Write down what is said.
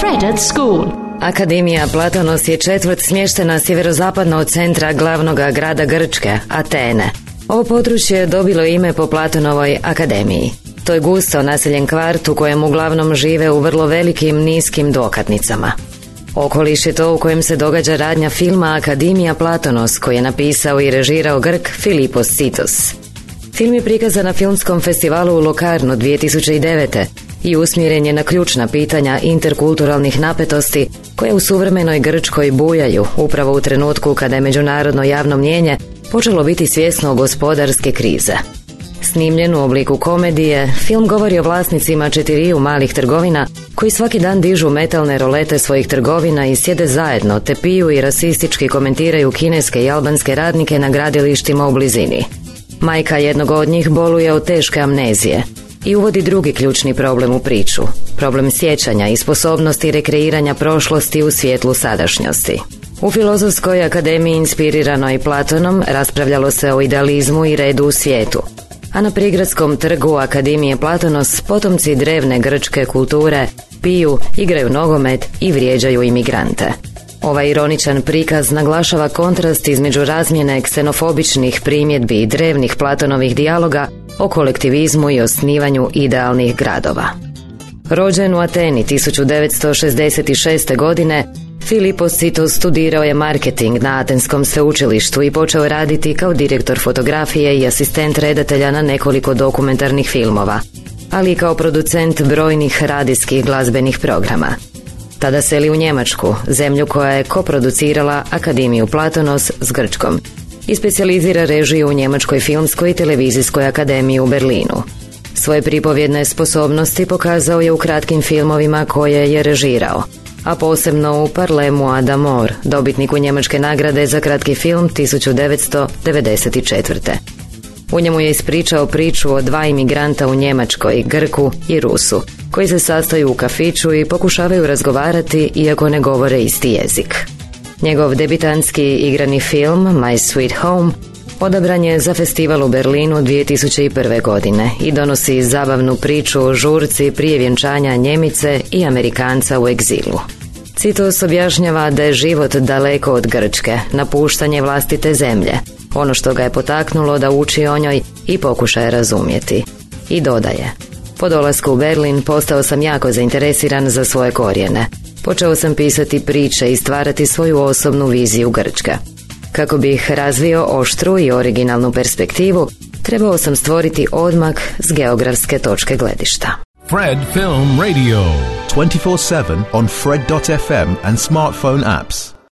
Fred at School Akademija Platonos je četvrt smještena sjeverozapadno od centra glavnog grada Grčke, Atene. Ovo područje je dobilo ime po Platonovoj akademiji. To je gusto naseljen kvart u kojem uglavnom žive u vrlo velikim niskim dokatnicama. Okoliš je to u kojem se događa radnja filma Akademija Platonos koji je napisao i režirao Grk Filipos Citos. Film je prikazan na filmskom festivalu u Lokarnu 2009. i usmjeren je na ključna pitanja interkulturalnih napetosti koje u suvremenoj Grčkoj bujaju upravo u trenutku kada je međunarodno javno mnjenje počelo biti svjesno gospodarske krize. Snimljen u obliku komedije, film govori o vlasnicima četiriju malih trgovina koji svaki dan dižu metalne rolete svojih trgovina i sjede zajedno te piju i rasistički komentiraju kineske i albanske radnike na gradilištima u blizini. Majka jednog od njih boluje od teške amnezije i uvodi drugi ključni problem u priču, problem sjećanja i sposobnosti rekreiranja prošlosti u svjetlu sadašnjosti. U Filozofskoj akademiji inspiriranoj Platonom raspravljalo se o idealizmu i redu u svijetu, a na prigradskom trgu Akademije Platonos potomci drevne grčke kulture piju, igraju nogomet i vrijeđaju imigrante. Ovaj ironičan prikaz naglašava kontrast između razmjene ksenofobičnih primjedbi i drevnih Platonovih dijaloga o kolektivizmu i osnivanju idealnih gradova. Rođen u Ateni 1966. godine, Filipos Cito studirao je marketing na Atenskom sveučilištu i počeo raditi kao direktor fotografije i asistent redatelja na nekoliko dokumentarnih filmova, ali i kao producent brojnih radijskih glazbenih programa. Tada seli u Njemačku, zemlju koja je koproducirala Akademiju Platonos s Grčkom i specijalizira režiju u Njemačkoj filmskoj i televizijskoj akademiji u Berlinu. Svoje pripovjedne sposobnosti pokazao je u kratkim filmovima koje je režirao, a posebno u Parlemu Adamor, dobitniku njemačke nagrade za kratki film 1994. U njemu je ispričao priču o dva imigranta u Njemačkoj, Grku i Rusu, koji se sastaju u kafiću i pokušavaju razgovarati iako ne govore isti jezik. Njegov debitanski igrani film My Sweet Home odabran je za festival u Berlinu 2001. godine i donosi zabavnu priču o žurci prije vjenčanja Njemice i Amerikanca u egzilu. Citos objašnjava da je život daleko od Grčke, napuštanje vlastite zemlje, ono što ga je potaknulo da uči o njoj i pokušaje razumjeti. I dodaje, po dolasku u Berlin postao sam jako zainteresiran za svoje korijene. Počeo sam pisati priče i stvarati svoju osobnu viziju Grčke. Kako bih razvio oštru i originalnu perspektivu, trebao sam stvoriti odmak s geografske točke gledišta. Fred Film Radio 24 7 on Fred.fm and smartphone apps.